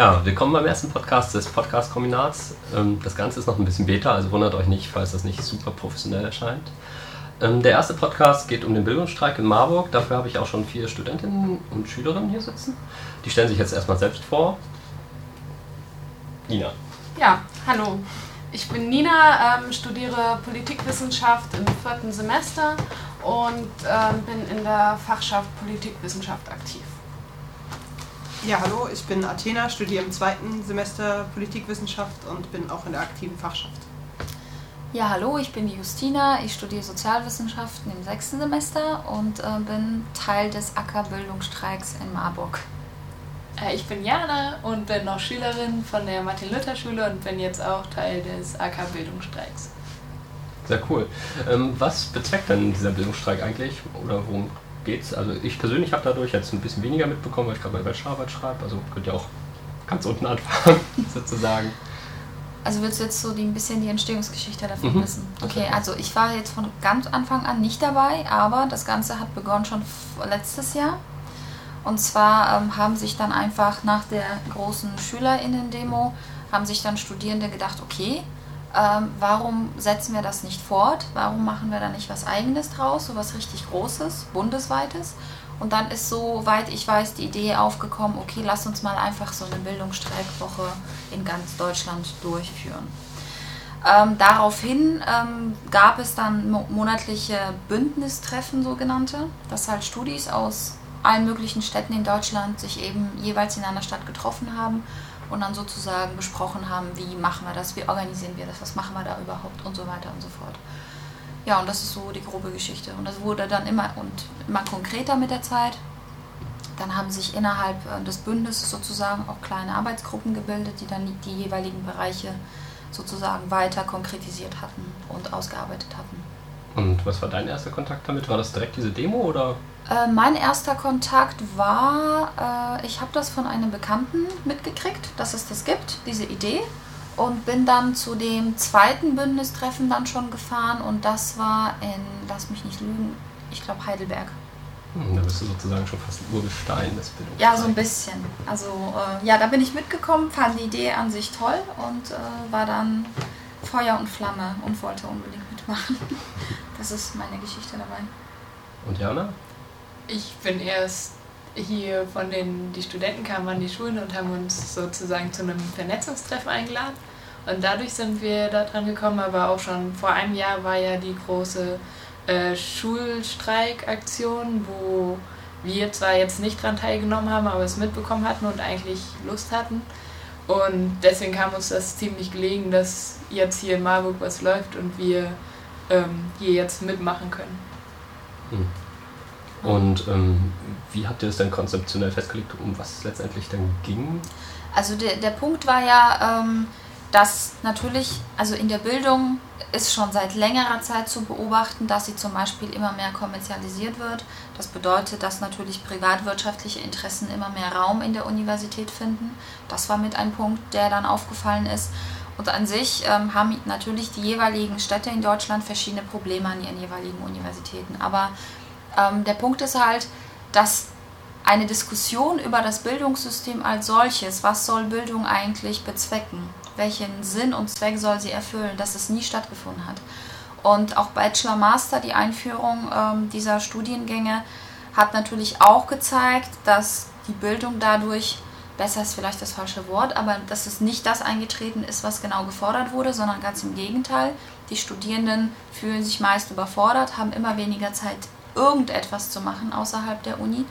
Ja, willkommen beim ersten Podcast des Podcast-Kombinats. Ähm, das Ganze ist noch ein bisschen Beta, also wundert euch nicht, falls das nicht super professionell erscheint. Ähm, der erste Podcast geht um den Bildungsstreik in Marburg. Dafür habe ich auch schon vier Studentinnen und Schülerinnen hier sitzen. Die stellen sich jetzt erstmal selbst vor. Nina. Ja, hallo. Ich bin Nina, ähm, studiere Politikwissenschaft im vierten Semester und bin in der Fachschaft Politikwissenschaft aktiv. Ja, hallo, ich bin Athena, studiere im zweiten Semester Politikwissenschaft und bin auch in der aktiven Fachschaft. Ja, hallo, ich bin die Justina, ich studiere Sozialwissenschaften im sechsten Semester und äh, bin Teil des Acker-Bildungsstreiks in Marburg. Äh, ich bin Jana und bin noch Schülerin von der Martin-Luther-Schule und bin jetzt auch Teil des AK-Bildungsstreiks. Sehr cool. Ähm, was bezweckt denn dieser Bildungsstreik eigentlich oder worum geht's. Also ich persönlich habe dadurch jetzt ein bisschen weniger mitbekommen, weil ich gerade meine Bachelorarbeit schreibe. Also könnt ihr auch ganz unten anfangen, sozusagen. Also willst du jetzt so die, ein bisschen die Entstehungsgeschichte davon mhm. wissen? Okay, also ich war jetzt von ganz Anfang an nicht dabei, aber das Ganze hat begonnen schon letztes Jahr. Und zwar ähm, haben sich dann einfach nach der großen SchülerInnen-Demo, haben sich dann Studierende gedacht, okay, ähm, warum setzen wir das nicht fort? Warum machen wir da nicht was Eigenes draus, so was richtig Großes, bundesweites? Und dann ist, soweit ich weiß, die Idee aufgekommen, okay, lass uns mal einfach so eine Bildungsstreikwoche in ganz Deutschland durchführen. Ähm, daraufhin ähm, gab es dann monatliche Bündnistreffen, sogenannte, dass halt Studis aus allen möglichen Städten in Deutschland sich eben jeweils in einer Stadt getroffen haben und dann sozusagen besprochen haben, wie machen wir das, wie organisieren wir das, was machen wir da überhaupt und so weiter und so fort. Ja, und das ist so die grobe Geschichte. Und das wurde dann immer und immer konkreter mit der Zeit. Dann haben sich innerhalb äh, des Bündnisses sozusagen auch kleine Arbeitsgruppen gebildet, die dann die jeweiligen Bereiche sozusagen weiter konkretisiert hatten und ausgearbeitet hatten. Und was war dein erster Kontakt damit? War das direkt diese Demo oder? Äh, mein erster Kontakt war, äh, ich habe das von einem Bekannten mitgekriegt, dass es das gibt, diese Idee. Und bin dann zu dem zweiten Bündnistreffen dann schon gefahren und das war in, lass mich nicht lügen, ich glaube Heidelberg. Hm, da bist du sozusagen schon fast Urgestein des Bildungs. Ja, so ein bisschen. Also äh, ja, da bin ich mitgekommen, fand die Idee an sich toll und äh, war dann Feuer und Flamme und wollte unbedingt mitmachen. Das ist meine Geschichte dabei. Und Jana? Ich bin erst hier von den, die Studenten kamen an die Schulen und haben uns sozusagen zu einem Vernetzungstreffen eingeladen. Und dadurch sind wir da dran gekommen, aber auch schon vor einem Jahr war ja die große äh, Schulstreikaktion, wo wir zwar jetzt nicht dran teilgenommen haben, aber es mitbekommen hatten und eigentlich Lust hatten. Und deswegen kam uns das ziemlich gelegen, dass jetzt hier in Marburg was läuft und wir ähm, hier jetzt mitmachen können. Hm. Und ähm, wie habt ihr das denn konzeptionell festgelegt, um was es letztendlich dann ging? Also der, der Punkt war ja, ähm, dass natürlich, also in der Bildung ist schon seit längerer Zeit zu beobachten, dass sie zum Beispiel immer mehr kommerzialisiert wird. Das bedeutet, dass natürlich privatwirtschaftliche Interessen immer mehr Raum in der Universität finden. Das war mit ein Punkt, der dann aufgefallen ist. Und an sich ähm, haben natürlich die jeweiligen Städte in Deutschland verschiedene Probleme an ihren jeweiligen Universitäten. Aber ähm, der Punkt ist halt, dass eine Diskussion über das Bildungssystem als solches, was soll Bildung eigentlich bezwecken, welchen Sinn und Zweck soll sie erfüllen, dass es nie stattgefunden hat. Und auch Bachelor Master, die Einführung ähm, dieser Studiengänge, hat natürlich auch gezeigt, dass die Bildung dadurch besser ist vielleicht das falsche Wort, aber dass es nicht das eingetreten ist, was genau gefordert wurde, sondern ganz im Gegenteil. Die Studierenden fühlen sich meist überfordert, haben immer weniger Zeit, irgendetwas zu machen außerhalb der Uni.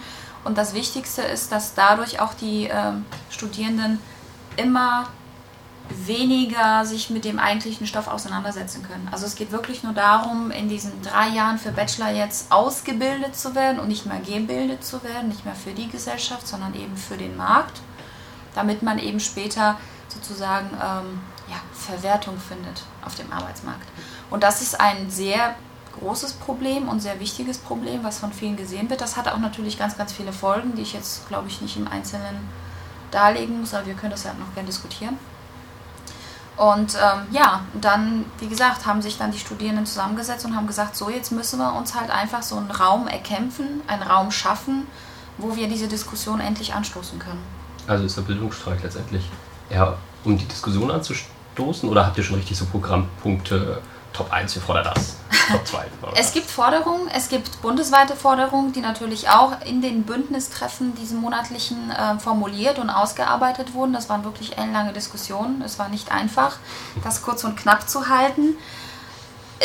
Und das Wichtigste ist, dass dadurch auch die ähm, Studierenden immer weniger sich mit dem eigentlichen Stoff auseinandersetzen können. Also es geht wirklich nur darum, in diesen drei Jahren für Bachelor jetzt ausgebildet zu werden und nicht mehr gebildet zu werden, nicht mehr für die Gesellschaft, sondern eben für den Markt damit man eben später sozusagen ähm, ja, Verwertung findet auf dem Arbeitsmarkt. Und das ist ein sehr großes Problem und sehr wichtiges Problem, was von vielen gesehen wird. Das hat auch natürlich ganz, ganz viele Folgen, die ich jetzt, glaube ich, nicht im Einzelnen darlegen muss, aber wir können das ja noch gerne diskutieren. Und ähm, ja, dann, wie gesagt, haben sich dann die Studierenden zusammengesetzt und haben gesagt, so jetzt müssen wir uns halt einfach so einen Raum erkämpfen, einen Raum schaffen, wo wir diese Diskussion endlich anstoßen können. Also ist der Bildungsstreik letztendlich eher um die Diskussion anzustoßen oder habt ihr schon richtig so Programmpunkte Top 1, wir fordern das? Top 2? es gibt Forderungen, es gibt bundesweite Forderungen, die natürlich auch in den Bündnistreffen, diesen monatlichen, äh, formuliert und ausgearbeitet wurden. Das waren wirklich ellenlange Diskussionen. Es war nicht einfach, das kurz und knapp zu halten.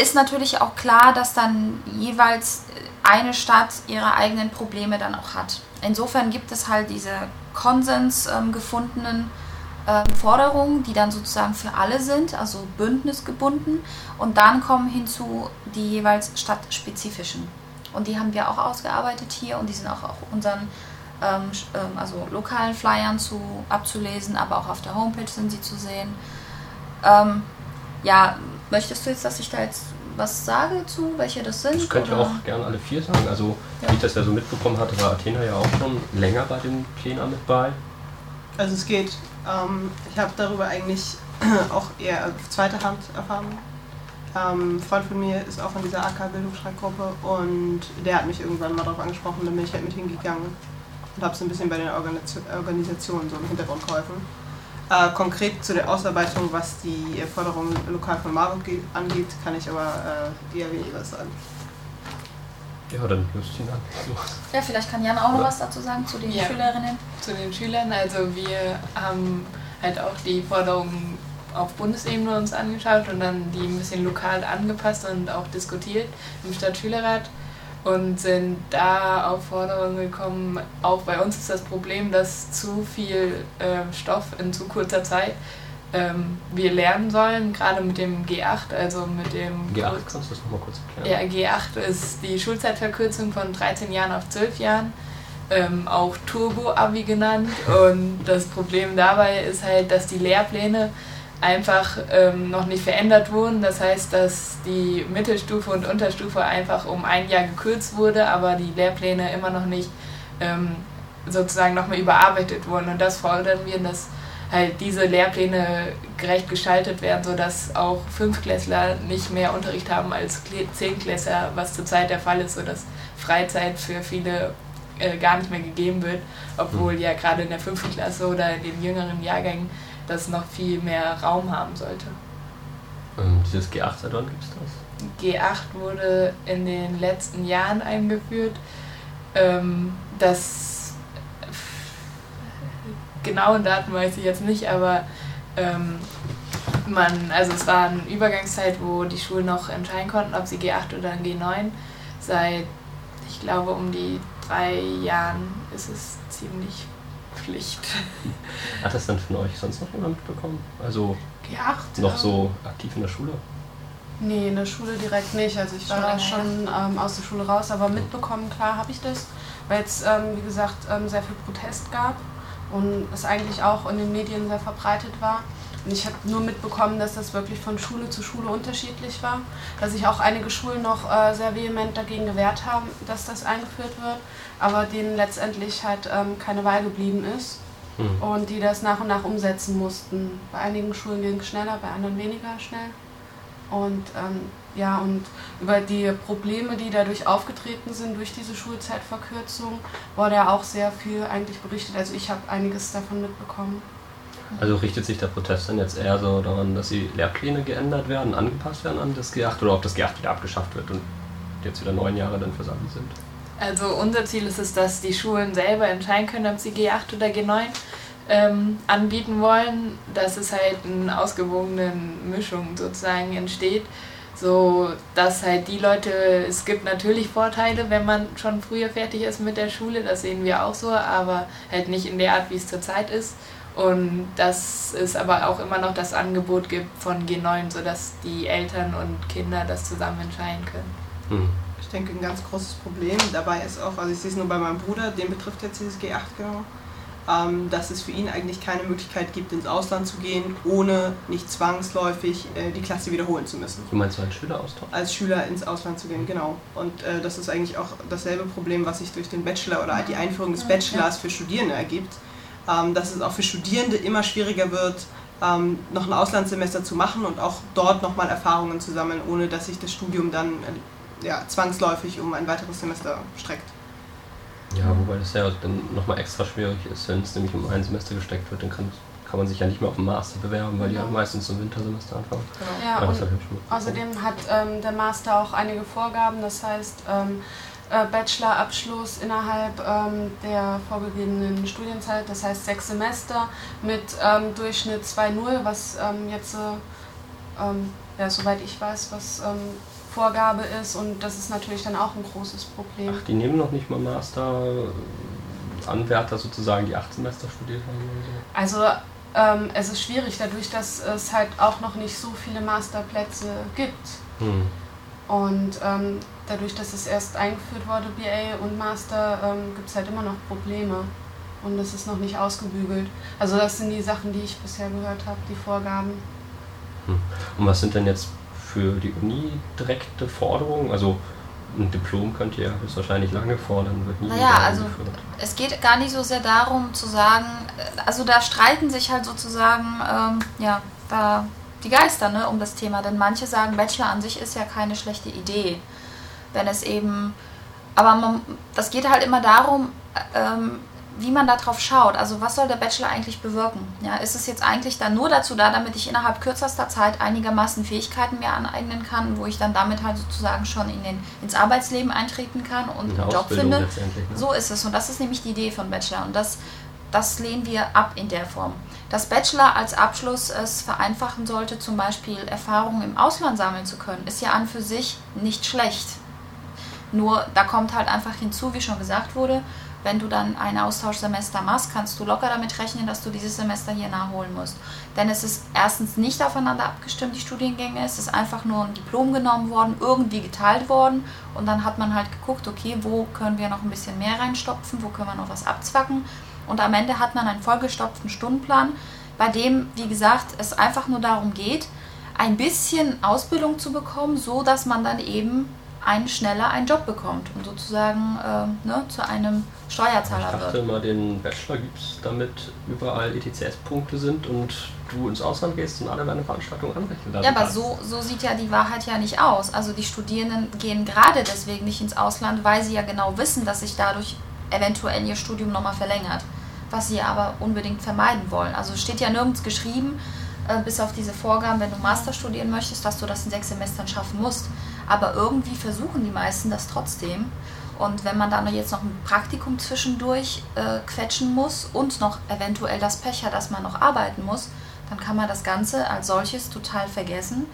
Ist natürlich auch klar, dass dann jeweils eine Stadt ihre eigenen Probleme dann auch hat. Insofern gibt es halt diese Konsens ähm, gefundenen ähm, Forderungen, die dann sozusagen für alle sind, also bündnisgebunden. Und dann kommen hinzu die jeweils stadtspezifischen. Und die haben wir auch ausgearbeitet hier und die sind auch auf unseren ähm, ähm, also lokalen Flyern zu, abzulesen, aber auch auf der Homepage sind sie zu sehen. Ähm, ja, möchtest du jetzt, dass ich da jetzt was sage zu, welche das sind? Das könnt ihr auch gerne alle vier sagen. Also, ja. wie ich das ja so mitbekommen hatte, war Athena ja auch schon länger bei dem Plänen mit bei. Also es geht ähm, ich habe darüber eigentlich auch eher auf zweiter Hand erfahren. Ähm, ein Freund von mir ist auch in dieser AK-Bildungsstreikgruppe und der hat mich irgendwann mal darauf angesprochen, dann bin ich halt mit hingegangen und habe so ein bisschen bei den Organisationen so im Hintergrund geholfen. Äh, konkret zu der Ausarbeitung, was die Forderungen lokal von Marburg angeht, kann ich aber äh, eher weniger sagen. Ja, dann Justina. Ja, vielleicht kann Jan auch noch was dazu sagen zu den ja, Schülerinnen. Zu den Schülern. Also wir haben halt auch die Forderungen auf Bundesebene uns angeschaut und dann die ein bisschen lokal angepasst und auch diskutiert im Stadtschülerrat und sind da auf Forderungen gekommen. Auch bei uns ist das Problem, dass zu viel äh, Stoff in zu kurzer Zeit ähm, wir lernen sollen, gerade mit dem G8, also mit dem... G8, kannst du das nochmal kurz erklären? Ja, G8 ist die Schulzeitverkürzung von 13 Jahren auf 12 Jahren, ähm, auch Turbo-Abi genannt. Und das Problem dabei ist halt, dass die Lehrpläne einfach ähm, noch nicht verändert wurden. Das heißt, dass die Mittelstufe und Unterstufe einfach um ein Jahr gekürzt wurde, aber die Lehrpläne immer noch nicht ähm, sozusagen nochmal überarbeitet wurden. Und das fordern wir, dass halt diese Lehrpläne gerecht gestaltet werden, sodass auch Fünfklässler nicht mehr Unterricht haben als Zehnklässler, was zurzeit der Fall ist, sodass Freizeit für viele äh, gar nicht mehr gegeben wird, obwohl mhm. ja gerade in der fünften Klasse oder in den jüngeren Jahrgängen das noch viel mehr Raum haben sollte. Und dieses G8 seit wann gibt es das? G8 wurde in den letzten Jahren eingeführt. Ähm, das genauen Daten weiß ich jetzt nicht, aber ähm, man, also es war eine Übergangszeit, wo die Schulen noch entscheiden konnten, ob sie G8 oder G9. Seit, ich glaube, um die drei Jahren ist es ziemlich Pflicht. Hat das dann von euch sonst noch jemand mitbekommen? Also G8, noch so aktiv in der Schule? Nee, in der Schule direkt nicht. Also ich war da schon ähm, aus der Schule raus, aber mitbekommen, klar habe ich das, weil es, ähm, wie gesagt, ähm, sehr viel Protest gab und es eigentlich auch in den Medien sehr verbreitet war. Ich habe nur mitbekommen, dass das wirklich von Schule zu Schule unterschiedlich war, dass sich auch einige Schulen noch äh, sehr vehement dagegen gewehrt haben, dass das eingeführt wird, aber denen letztendlich halt ähm, keine Wahl geblieben ist mhm. und die das nach und nach umsetzen mussten. Bei einigen Schulen ging es schneller, bei anderen weniger schnell. Und ähm, ja, und über die Probleme, die dadurch aufgetreten sind durch diese Schulzeitverkürzung, wurde ja auch sehr viel eigentlich berichtet. Also ich habe einiges davon mitbekommen. Also richtet sich der Protest dann jetzt eher so daran, dass die Lehrpläne geändert werden, angepasst werden an das G8 oder ob das G8 wieder abgeschafft wird und jetzt wieder neun Jahre dann Abi sind? Also unser Ziel ist es, dass die Schulen selber entscheiden können, ob sie G8 oder G9 ähm, anbieten wollen, dass es halt eine ausgewogene Mischung sozusagen entsteht so dass halt die Leute, es gibt natürlich Vorteile, wenn man schon früher fertig ist mit der Schule, das sehen wir auch so, aber halt nicht in der Art, wie es zurzeit ist. Und dass es aber auch immer noch das Angebot gibt von G9, sodass die Eltern und Kinder das zusammen entscheiden können. Hm. Ich denke, ein ganz großes Problem dabei ist auch, also ich sehe es nur bei meinem Bruder, den betrifft jetzt dieses G8 genau, ähm, dass es für ihn eigentlich keine Möglichkeit gibt, ins Ausland zu gehen, ohne nicht zwangsläufig äh, die Klasse wiederholen zu müssen. Du meinst als Schüleraustausch? Als Schüler ins Ausland zu gehen, genau. Und äh, das ist eigentlich auch dasselbe Problem, was sich durch den Bachelor oder die Einführung des Bachelors für Studierende ergibt, dass es auch für Studierende immer schwieriger wird, ähm, noch ein Auslandssemester zu machen und auch dort nochmal Erfahrungen zu sammeln, ohne dass sich das Studium dann äh, ja, zwangsläufig um ein weiteres Semester streckt. Ja, wobei das ja dann nochmal extra schwierig ist, wenn es nämlich um ein Semester gesteckt wird, dann kann, kann man sich ja nicht mehr auf den Master bewerben, weil die ja meistens im Wintersemester anfangen. Genau. Ja, und außerdem hat ähm, der Master auch einige Vorgaben, das heißt ähm, äh, Bachelorabschluss innerhalb ähm, der vorgegebenen Studienzeit, das heißt sechs Semester mit ähm, Durchschnitt 2.0, was ähm, jetzt, äh, ähm, ja, soweit ich weiß, was Vorgabe ist und das ist natürlich dann auch ein großes Problem. Ach, die nehmen noch nicht mal Master Anwärter sozusagen, die acht Semester studiert haben oder so? Also ähm, es ist schwierig, dadurch, dass es halt auch noch nicht so viele Masterplätze gibt. Hm. Und ähm, dadurch, dass es erst eingeführt wurde, BA und Master, ähm, gibt es halt immer noch Probleme. Und das ist noch nicht ausgebügelt. Also das sind die Sachen, die ich bisher gehört habe, die Vorgaben. Hm. Und was sind denn jetzt für die Uni direkte Forderungen? Also ein Diplom könnt ihr höchstwahrscheinlich lange fordern, wird nie Naja, also es geht gar nicht so sehr darum zu sagen, äh, also da streiten sich halt sozusagen, ähm, ja, da die Geister ne, um das Thema. Denn manche sagen, Bachelor an sich ist ja keine schlechte Idee. Wenn es eben, aber man, das geht halt immer darum, äh, ähm, wie man darauf schaut. Also was soll der Bachelor eigentlich bewirken? Ja, ist es jetzt eigentlich dann nur dazu da, damit ich innerhalb kürzester Zeit einigermaßen Fähigkeiten mir aneignen kann, wo ich dann damit halt sozusagen schon in den, ins Arbeitsleben eintreten kann und einen Job finde? Ne? So ist es. Und das ist nämlich die Idee von Bachelor. Und das, das lehnen wir ab in der Form. Dass Bachelor als Abschluss es vereinfachen sollte, zum Beispiel Erfahrungen im Ausland sammeln zu können, ist ja an für sich nicht schlecht. Nur da kommt halt einfach hinzu, wie schon gesagt wurde, wenn du dann ein Austauschsemester machst, kannst du locker damit rechnen, dass du dieses Semester hier nachholen musst. Denn es ist erstens nicht aufeinander abgestimmt, die Studiengänge. Es ist einfach nur ein Diplom genommen worden, irgendwie geteilt worden. Und dann hat man halt geguckt, okay, wo können wir noch ein bisschen mehr reinstopfen, wo können wir noch was abzwacken. Und am Ende hat man einen vollgestopften Stundenplan, bei dem, wie gesagt, es einfach nur darum geht, ein bisschen Ausbildung zu bekommen, so dass man dann eben einen schneller einen Job bekommt und sozusagen äh, ne, zu einem Steuerzahler wird. Ich dachte immer, den Bachelor gibt es, damit überall ETCS-Punkte sind und du ins Ausland gehst und alle deine Veranstaltungen anrechnen Ja, aber so, so sieht ja die Wahrheit ja nicht aus. Also die Studierenden gehen gerade deswegen nicht ins Ausland, weil sie ja genau wissen, dass sich dadurch eventuell ihr Studium nochmal verlängert, was sie aber unbedingt vermeiden wollen. Also steht ja nirgends geschrieben, äh, bis auf diese Vorgaben, wenn du Master studieren möchtest, dass du das in sechs Semestern schaffen musst. Aber irgendwie versuchen die meisten das trotzdem. Und wenn man dann jetzt noch ein Praktikum zwischendurch äh, quetschen muss und noch eventuell das Pech hat, dass man noch arbeiten muss, dann kann man das Ganze als solches total vergessen.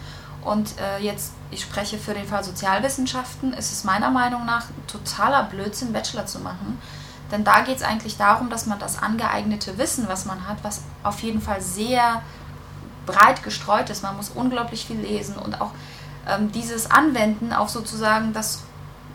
Und äh, jetzt, ich spreche für den Fall Sozialwissenschaften, ist es meiner Meinung nach totaler Blödsinn, Bachelor zu machen. Denn da geht es eigentlich darum, dass man das angeeignete Wissen, was man hat, was auf jeden Fall sehr breit gestreut ist, man muss unglaublich viel lesen und auch ähm, dieses Anwenden auf sozusagen das,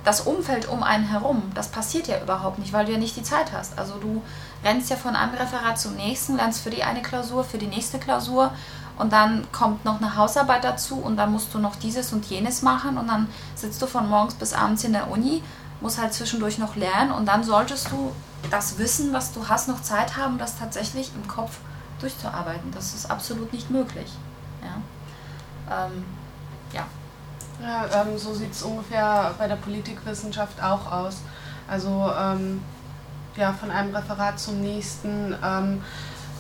das Umfeld um einen herum, das passiert ja überhaupt nicht, weil du ja nicht die Zeit hast. Also du rennst ja von einem Referat zum nächsten, lernst für die eine Klausur, für die nächste Klausur und dann kommt noch eine Hausarbeit dazu und dann musst du noch dieses und jenes machen und dann sitzt du von morgens bis abends in der Uni, musst halt zwischendurch noch lernen und dann solltest du das Wissen, was du hast, noch Zeit haben, das tatsächlich im Kopf durchzuarbeiten. Das ist absolut nicht möglich. Ja. Ähm. Ja, ähm, so sieht es ungefähr bei der Politikwissenschaft auch aus. Also ähm, ja, von einem Referat zum nächsten. Ähm,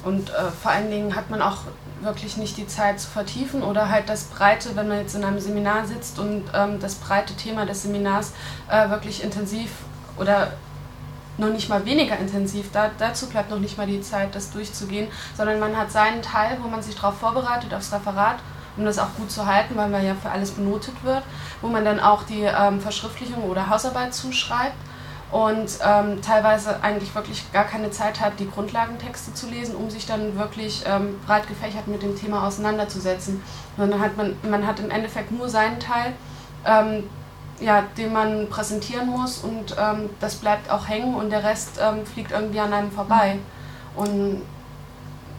und äh, vor allen Dingen hat man auch wirklich nicht die Zeit zu vertiefen oder halt das breite, wenn man jetzt in einem Seminar sitzt und ähm, das breite Thema des Seminars äh, wirklich intensiv oder noch nicht mal weniger intensiv, da, dazu bleibt noch nicht mal die Zeit, das durchzugehen, sondern man hat seinen Teil, wo man sich darauf vorbereitet, aufs Referat um das auch gut zu halten, weil man ja für alles benotet wird, wo man dann auch die ähm, Verschriftlichung oder Hausarbeit zuschreibt und ähm, teilweise eigentlich wirklich gar keine Zeit hat, die Grundlagentexte zu lesen, um sich dann wirklich ähm, breit gefächert mit dem Thema auseinanderzusetzen. Sondern hat man, man hat im Endeffekt nur seinen Teil, ähm, ja, den man präsentieren muss und ähm, das bleibt auch hängen und der Rest ähm, fliegt irgendwie an einem vorbei. Und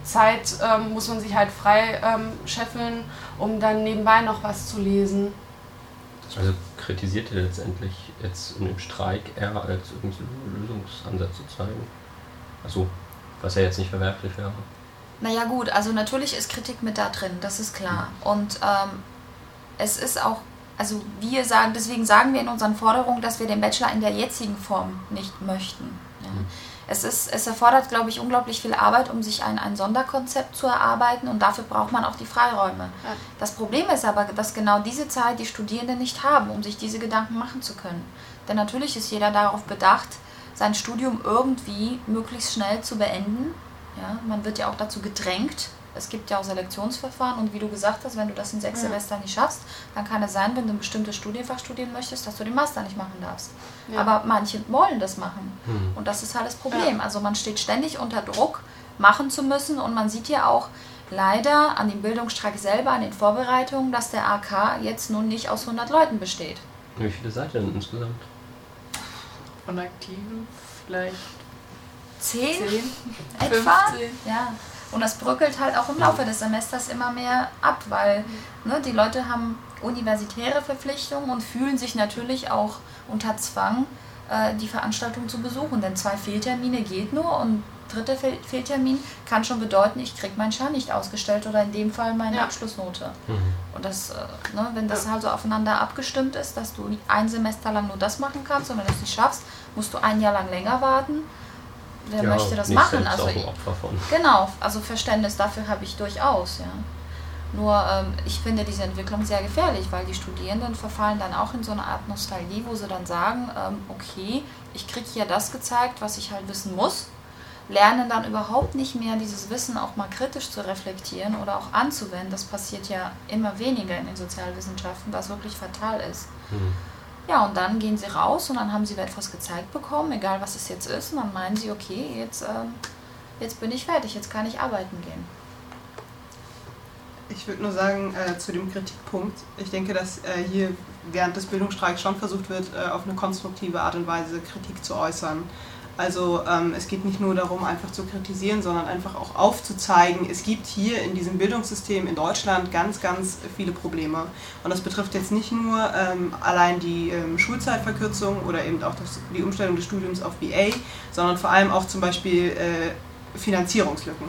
Zeit ähm, muss man sich halt frei ähm, scheffeln, um dann nebenbei noch was zu lesen. Also kritisiert ihr letztendlich jetzt in dem Streik eher als irgendwie Lösungsansätze zeigen? Also, was ja jetzt nicht verwerflich wäre. Naja gut, also natürlich ist Kritik mit da drin, das ist klar. Und ähm, es ist auch also wir sagen, deswegen sagen wir in unseren Forderungen, dass wir den Bachelor in der jetzigen Form nicht möchten. Ja. Mhm. Es, ist, es erfordert, glaube ich, unglaublich viel Arbeit, um sich ein, ein Sonderkonzept zu erarbeiten und dafür braucht man auch die Freiräume. Ja. Das Problem ist aber, dass genau diese Zeit die Studierenden nicht haben, um sich diese Gedanken machen zu können. Denn natürlich ist jeder darauf bedacht, sein Studium irgendwie möglichst schnell zu beenden. Ja, man wird ja auch dazu gedrängt, es gibt ja auch Selektionsverfahren und wie du gesagt hast, wenn du das in sechs ja. Semestern nicht schaffst, dann kann es sein, wenn du ein bestimmtes Studienfach studieren möchtest, dass du den Master nicht machen darfst. Ja. Aber manche wollen das machen. Mhm. Und das ist halt das Problem. Ja. Also man steht ständig unter Druck, machen zu müssen und man sieht ja auch leider an dem Bildungsstreik selber, an den Vorbereitungen, dass der AK jetzt nun nicht aus 100 Leuten besteht. Wie viele seid ihr denn insgesamt? Von Aktiven vielleicht 10? 10 etwa? 15. Ja. Und das bröckelt halt auch im Laufe des Semesters immer mehr ab, weil ne, die Leute haben universitäre Verpflichtungen und fühlen sich natürlich auch unter Zwang, äh, die Veranstaltung zu besuchen. Denn zwei Fehltermine geht nur und dritter Fehltermin kann schon bedeuten, ich kriege meinen Schein nicht ausgestellt oder in dem Fall meine ja. Abschlussnote. Mhm. Und das, äh, ne, wenn das ja. halt so aufeinander abgestimmt ist, dass du ein Semester lang nur das machen kannst und wenn du es nicht schaffst, musst du ein Jahr lang länger warten wer ja, möchte das machen? Also genau, also Verständnis dafür habe ich durchaus, ja. Nur ähm, ich finde diese Entwicklung sehr gefährlich, weil die Studierenden verfallen dann auch in so eine Art Nostalgie, wo sie dann sagen, ähm, okay, ich kriege ja das gezeigt, was ich halt wissen muss, lernen dann überhaupt nicht mehr dieses Wissen auch mal kritisch zu reflektieren oder auch anzuwenden. Das passiert ja immer weniger in den Sozialwissenschaften, was wirklich fatal ist. Mhm. Ja, und dann gehen sie raus und dann haben sie etwas gezeigt bekommen, egal was es jetzt ist, und dann meinen sie, okay, jetzt, äh, jetzt bin ich fertig, jetzt kann ich arbeiten gehen. Ich würde nur sagen, äh, zu dem Kritikpunkt, ich denke, dass äh, hier während des Bildungsstreiks schon versucht wird, äh, auf eine konstruktive Art und Weise Kritik zu äußern. Also ähm, es geht nicht nur darum, einfach zu kritisieren, sondern einfach auch aufzuzeigen, es gibt hier in diesem Bildungssystem in Deutschland ganz, ganz viele Probleme. Und das betrifft jetzt nicht nur ähm, allein die ähm, Schulzeitverkürzung oder eben auch das, die Umstellung des Studiums auf BA, sondern vor allem auch zum Beispiel äh, Finanzierungslücken.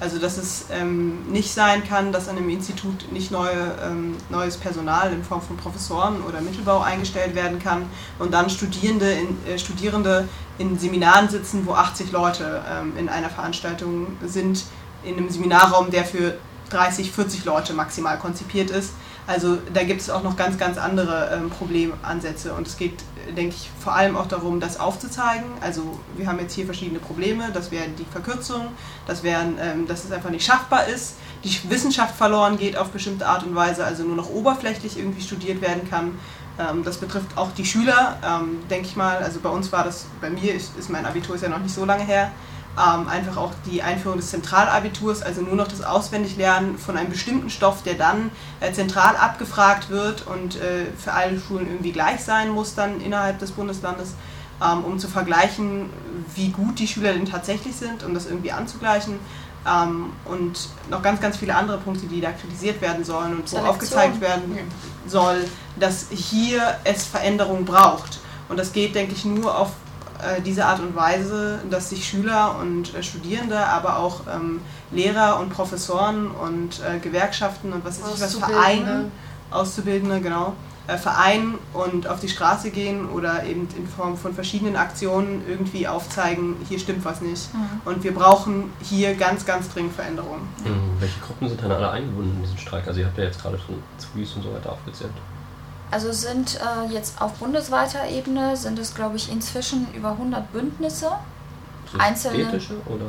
Also dass es ähm, nicht sein kann, dass an einem Institut nicht neue, ähm, neues Personal in Form von Professoren oder Mittelbau eingestellt werden kann und dann Studierende in, äh, Studierende in Seminaren sitzen, wo 80 Leute ähm, in einer Veranstaltung sind, in einem Seminarraum, der für 30, 40 Leute maximal konzipiert ist. Also da gibt es auch noch ganz, ganz andere ähm, Problemansätze und es geht, denke ich, vor allem auch darum, das aufzuzeigen. Also wir haben jetzt hier verschiedene Probleme, das wäre die Verkürzung, das wären, ähm, dass es einfach nicht schaffbar ist, die Wissenschaft verloren geht auf bestimmte Art und Weise, also nur noch oberflächlich irgendwie studiert werden kann. Ähm, das betrifft auch die Schüler, ähm, denke ich mal. Also bei uns war das, bei mir ist, ist mein Abitur ist ja noch nicht so lange her, ähm, einfach auch die Einführung des Zentralabiturs, also nur noch das Auswendiglernen von einem bestimmten Stoff, der dann äh, zentral abgefragt wird und äh, für alle Schulen irgendwie gleich sein muss dann innerhalb des Bundeslandes, ähm, um zu vergleichen, wie gut die Schüler denn tatsächlich sind, um das irgendwie anzugleichen. Ähm, und noch ganz, ganz viele andere Punkte, die da kritisiert werden sollen und wo aufgezeigt werden soll, dass hier es Veränderungen braucht. Und das geht, denke ich, nur auf diese Art und Weise, dass sich Schüler und äh, Studierende, aber auch ähm, Lehrer und Professoren und äh, Gewerkschaften und was weiß ich was Vereine, Auszubildende, genau, äh, vereinen und auf die Straße gehen oder eben in Form von verschiedenen Aktionen irgendwie aufzeigen, hier stimmt was nicht. Mhm. Und wir brauchen hier ganz, ganz dringend Veränderungen. Mhm. Welche Gruppen sind denn alle eingebunden in diesen Streik? Also ihr habt ja jetzt gerade schon Zwies und so weiter aufgezählt. Also sind äh, jetzt auf bundesweiter Ebene sind es, glaube ich, inzwischen über 100 Bündnisse. Einzelne. oder?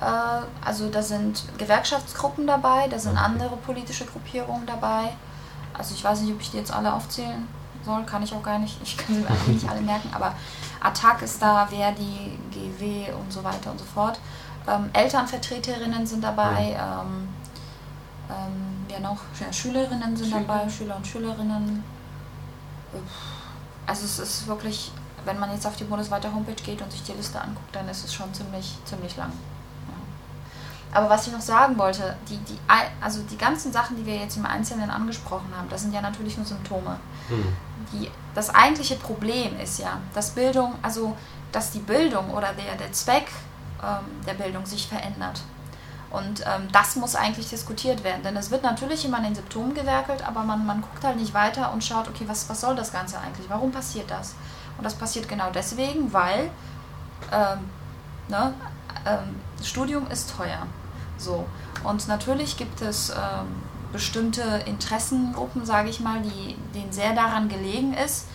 Äh, also da sind Gewerkschaftsgruppen dabei, da sind okay. andere politische Gruppierungen dabei. Also ich weiß nicht, ob ich die jetzt alle aufzählen soll, kann ich auch gar nicht. Ich kann sie eigentlich nicht alle merken, aber Attac ist da, Verdi, GW und so weiter und so fort. Ähm, Elternvertreterinnen sind dabei. Ähm, ähm, ja noch ja, Schülerinnen sind Schüler. dabei, Schüler und Schülerinnen, also es ist wirklich, wenn man jetzt auf die bundesweite Homepage geht und sich die Liste anguckt, dann ist es schon ziemlich, ziemlich lang. Aber was ich noch sagen wollte, die, die, also die ganzen Sachen, die wir jetzt im Einzelnen angesprochen haben, das sind ja natürlich nur Symptome. Hm. Die, das eigentliche Problem ist ja, dass Bildung, also dass die Bildung oder der, der Zweck ähm, der Bildung sich verändert. Und ähm, das muss eigentlich diskutiert werden, denn es wird natürlich immer an den Symptomen gewerkelt, aber man, man guckt halt nicht weiter und schaut, okay, was, was soll das Ganze eigentlich? Warum passiert das? Und das passiert genau deswegen, weil ähm, ne, ähm, Studium ist teuer. So. Und natürlich gibt es ähm, bestimmte Interessengruppen, sage ich mal, die, denen sehr daran gelegen ist,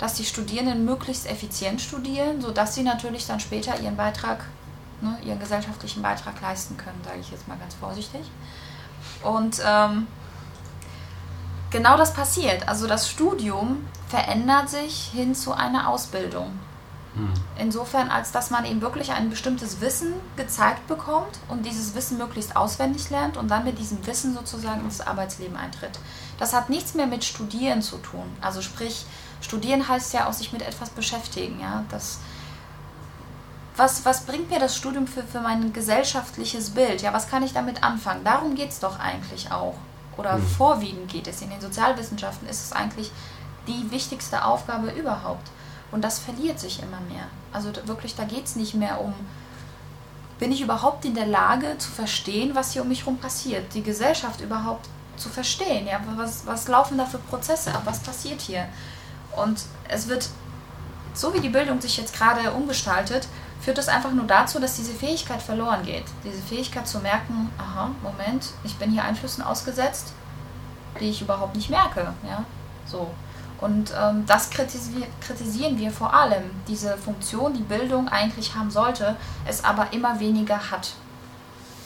dass die Studierenden möglichst effizient studieren, sodass sie natürlich dann später ihren Beitrag ne, ihren gesellschaftlichen Beitrag leisten können, sage ich jetzt mal ganz vorsichtig. Und ähm, genau das passiert. Also das Studium verändert sich hin zu einer Ausbildung. Hm. Insofern, als dass man eben wirklich ein bestimmtes Wissen gezeigt bekommt und dieses Wissen möglichst auswendig lernt und dann mit diesem Wissen sozusagen ins Arbeitsleben eintritt. Das hat nichts mehr mit Studieren zu tun. Also sprich, Studieren heißt ja auch sich mit etwas beschäftigen. Ja? Das, was, was bringt mir das Studium für, für mein gesellschaftliches Bild? Ja, was kann ich damit anfangen? Darum geht es doch eigentlich auch. Oder mhm. vorwiegend geht es. In den Sozialwissenschaften ist es eigentlich die wichtigste Aufgabe überhaupt. Und das verliert sich immer mehr. Also wirklich, da geht es nicht mehr um, bin ich überhaupt in der Lage zu verstehen, was hier um mich herum passiert? Die Gesellschaft überhaupt zu verstehen. Ja, was, was laufen da für Prozesse ab? Was passiert hier? Und es wird, so wie die Bildung sich jetzt gerade umgestaltet, führt das einfach nur dazu, dass diese Fähigkeit verloren geht. Diese Fähigkeit zu merken, aha, Moment, ich bin hier Einflüssen ausgesetzt, die ich überhaupt nicht merke. Ja? So. Und ähm, das kritisi kritisieren wir vor allem, diese Funktion, die Bildung eigentlich haben sollte, es aber immer weniger hat.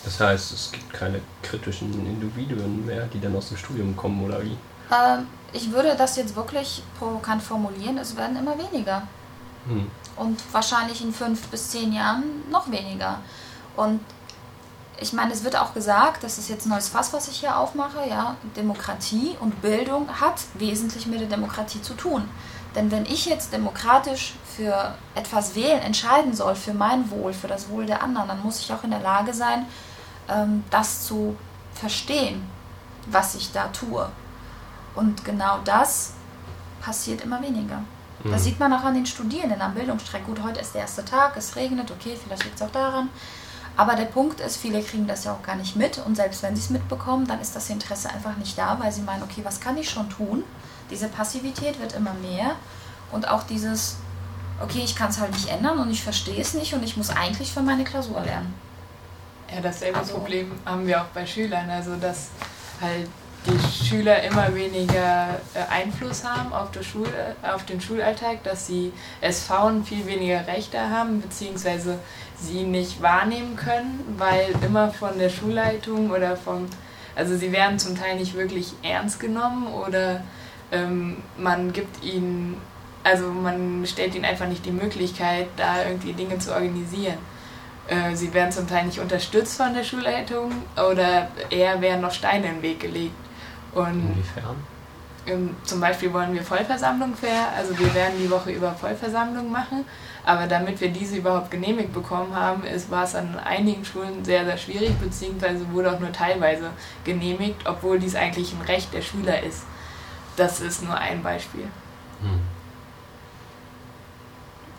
Das heißt, es gibt keine kritischen Individuen mehr, die dann aus dem Studium kommen, oder wie? Ähm, ich würde das jetzt wirklich provokant formulieren, es werden immer weniger. Hm. Und wahrscheinlich in fünf bis zehn Jahren noch weniger. Und ich meine, es wird auch gesagt, das ist jetzt ein neues Fass, was ich hier aufmache, ja, Demokratie und Bildung hat wesentlich mit der Demokratie zu tun. Denn wenn ich jetzt demokratisch für etwas wählen, entscheiden soll, für mein Wohl, für das Wohl der anderen, dann muss ich auch in der Lage sein, ähm, das zu verstehen, was ich da tue. Und genau das passiert immer weniger. Mhm. Das sieht man auch an den Studierenden am Bildungsstreik. Gut, heute ist der erste Tag, es regnet, okay, vielleicht liegt es auch daran. Aber der Punkt ist, viele kriegen das ja auch gar nicht mit und selbst wenn sie es mitbekommen, dann ist das Interesse einfach nicht da, weil sie meinen, okay, was kann ich schon tun? Diese Passivität wird immer mehr und auch dieses, okay, ich kann es halt nicht ändern und ich verstehe es nicht und ich muss eigentlich für meine Klausur lernen. Ja, dasselbe also, Problem haben wir auch bei Schülern, also dass halt die Schüler immer weniger äh, Einfluss haben auf, Schule, auf den Schulalltag, dass sie SVen viel weniger Rechte haben, beziehungsweise sie nicht wahrnehmen können, weil immer von der Schulleitung oder vom, also sie werden zum Teil nicht wirklich ernst genommen oder ähm, man gibt ihnen, also man stellt ihnen einfach nicht die Möglichkeit, da irgendwie Dinge zu organisieren. Äh, sie werden zum Teil nicht unterstützt von der Schulleitung oder eher werden noch Steine im Weg gelegt. Und Inwiefern? Zum Beispiel wollen wir Vollversammlung fair, also wir werden die Woche über Vollversammlung machen, aber damit wir diese überhaupt genehmigt bekommen haben, ist, war es an einigen Schulen sehr, sehr schwierig, beziehungsweise wurde auch nur teilweise genehmigt, obwohl dies eigentlich ein Recht der Schüler ist. Das ist nur ein Beispiel. Hm.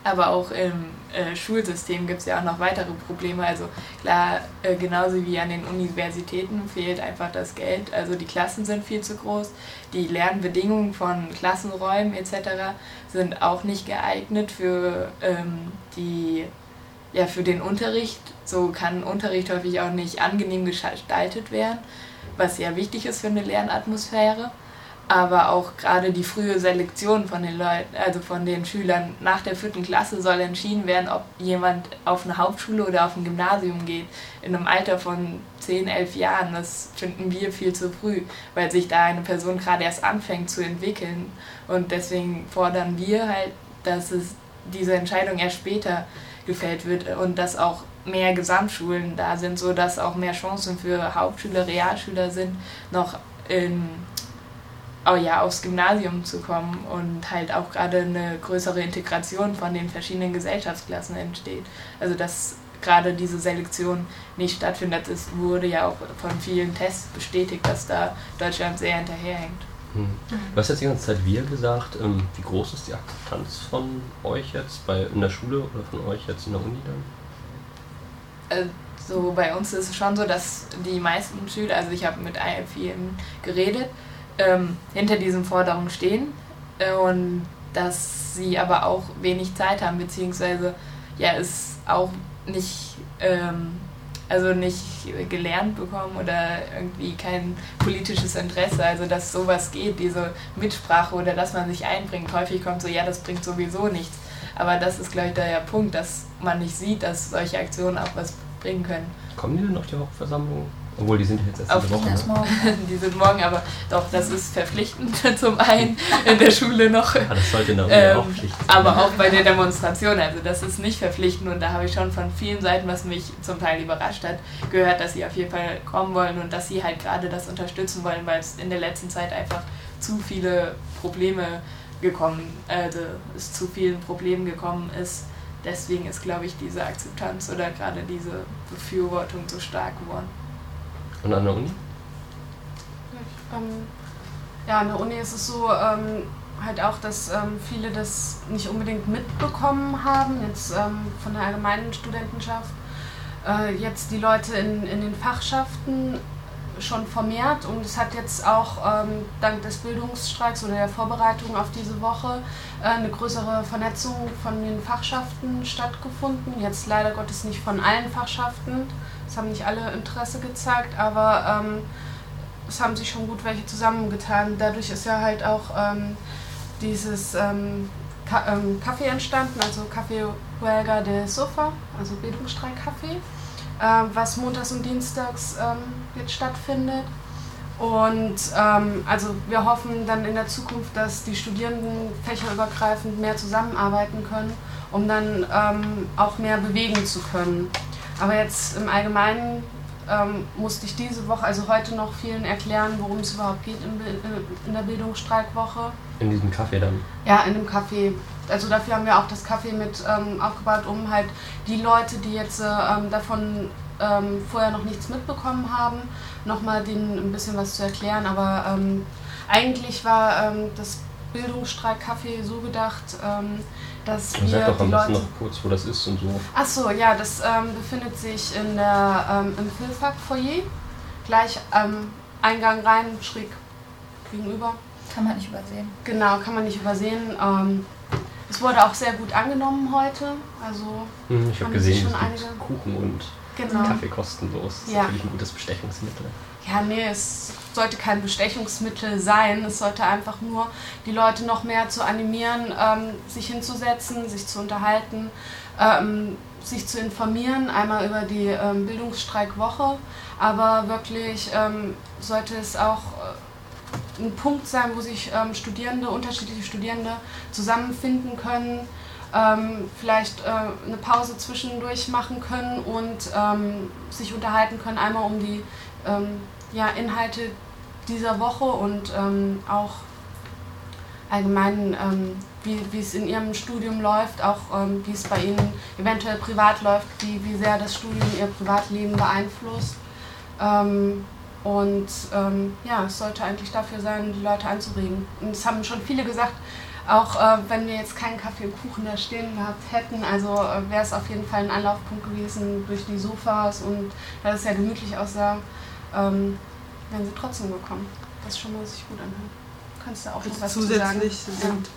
Aber auch im äh, Schulsystem gibt es ja auch noch weitere Probleme. Also klar, äh, genauso wie an den Universitäten fehlt einfach das Geld. Also die Klassen sind viel zu groß, die Lernbedingungen von Klassenräumen etc. sind auch nicht geeignet für ähm, die ja, für den Unterricht. So kann Unterricht häufig auch nicht angenehm gestaltet werden, was ja wichtig ist für eine Lernatmosphäre aber auch gerade die frühe Selektion von den Leuten, also von den Schülern nach der vierten Klasse soll entschieden werden, ob jemand auf eine Hauptschule oder auf ein Gymnasium geht, in einem Alter von 10, 11 Jahren. Das finden wir viel zu früh, weil sich da eine Person gerade erst anfängt zu entwickeln. Und deswegen fordern wir halt, dass es diese Entscheidung erst später gefällt wird und dass auch mehr Gesamtschulen da sind, sodass auch mehr Chancen für Hauptschüler, Realschüler sind, noch in oh ja, aufs Gymnasium zu kommen und halt auch gerade eine größere Integration von den verschiedenen Gesellschaftsklassen entsteht. Also dass gerade diese Selektion nicht stattfindet. Es wurde ja auch von vielen Tests bestätigt, dass da Deutschland sehr hinterherhängt. Hm. Du hast jetzt die ganze Zeit wir gesagt. Ähm, wie groß ist die Akzeptanz von euch jetzt bei, in der Schule oder von euch jetzt in der Uni dann? Äh, so bei uns ist es schon so, dass die meisten Schüler, also ich habe mit vielen geredet, ähm, hinter diesen Forderungen stehen äh, und dass sie aber auch wenig Zeit haben, beziehungsweise ja, es auch nicht, ähm, also nicht gelernt bekommen oder irgendwie kein politisches Interesse, also dass sowas geht, diese Mitsprache oder dass man sich einbringt. Häufig kommt so, ja, das bringt sowieso nichts. Aber das ist, glaube ich, der Punkt, dass man nicht sieht, dass solche Aktionen auch was bringen können. Kommen die denn auf die Hauptversammlung? Obwohl, die sind jetzt erst diese Woche. erst Ne? morgen. die sind morgen, aber doch, das ist verpflichtend zum einen in der Schule noch. Ah, das sollte in der Uni Ähm, auch Pflicht sein. aber auch bei der Demonstration, also das ist nicht verpflichtend und da habe ich schon von vielen Seiten, was mich zum Teil überrascht hat, gehört, dass sie auf jeden Fall kommen wollen und dass sie halt gerade das unterstützen wollen, weil es in der letzten Zeit einfach zu viele Probleme gekommen, also es zu vielen Problemen gekommen ist. Deswegen ist, glaube ich, diese Akzeptanz oder gerade diese Befürwortung so stark geworden. Und an der Uni? Ähm, ja, an der Uni ist es so ähm, halt auch, dass ähm, viele das nicht unbedingt mitbekommen haben, jetzt ähm, von der allgemeinen Studentenschaft. Äh, jetzt die Leute in, in den Fachschaften schon vermehrt und es hat jetzt auch ähm, dank des Bildungsstreiks oder der Vorbereitung auf diese Woche äh, eine größere Vernetzung von den Fachschaften stattgefunden. Jetzt leider Gottes nicht von allen Fachschaften. Es haben nicht alle Interesse gezeigt, aber ähm, es haben sich schon gut welche zusammengetan. Dadurch ist ja halt auch ähm, dieses ähm, Ka ähm, Kaffee entstanden, also Café Huelga de Sofa, also Bildungsstreik-Kaffee, äh, was montags und dienstags ähm, jetzt stattfindet. Und ähm, also wir hoffen dann in der Zukunft, dass die Studierenden fächerübergreifend mehr zusammenarbeiten können, um dann ähm, auch mehr bewegen zu können. Aber jetzt im Allgemeinen ähm, musste ich diese Woche, also heute noch vielen erklären, worum es überhaupt geht in, Bi- in der Bildungsstreikwoche. In diesem Café dann. Ja, in dem Café. Also dafür haben wir auch das Café mit ähm, aufgebaut, um halt die Leute, die jetzt äh, ähm, davon ähm, vorher noch nichts mitbekommen haben, nochmal denen ein bisschen was zu erklären. Aber ähm, eigentlich war ähm, das Bildungsstreik-Café so gedacht, dass wir sag doch die am besten Leute... noch kurz, wo das ist und so. Achso, ja, das ähm, befindet sich in der, ähm, im Filfak-Foyer, gleich am Eingang rein, schräg gegenüber. Kann man nicht übersehen. Genau, kann man nicht übersehen. Ähm, es wurde auch sehr gut angenommen heute. Also, Hm, ich habe Haben gesehen, es schon gibt einige- Kuchen und genau. Kaffee kostenlos. Das ist Ja. natürlich ein gutes Bestechungsmittel. Ja, nee, es sollte kein Bestechungsmittel sein. Es sollte einfach nur die Leute noch mehr zu animieren, ähm, sich hinzusetzen, sich zu unterhalten, ähm, sich zu informieren, einmal über die ähm, Bildungsstreikwoche. Aber wirklich ähm, sollte es auch äh, ein Punkt sein, wo sich ähm, Studierende, unterschiedliche Studierende zusammenfinden können, ähm, vielleicht äh, eine Pause zwischendurch machen können und sich unterhalten können, einmal um die ja, Inhalte dieser Woche und ähm, auch allgemein, ähm, wie, es in ihrem Studium läuft, auch ähm, wie es bei ihnen eventuell privat läuft, wie, wie sehr das Studium ihr Privatleben beeinflusst. Ähm, und ähm, ja, es sollte eigentlich dafür sein, die Leute anzuregen. Und es haben schon viele gesagt, auch äh, wenn wir jetzt keinen Kaffee und Kuchen da stehen gehabt hätten, also äh, wäre es auf jeden Fall ein Anlaufpunkt gewesen durch die Sofas und da es ja gemütlich aussah, ähm, wären sie trotzdem gekommen. Das schon mal sich gut anhört. Kannst du auch noch was zu sagen? Zusätzlich sind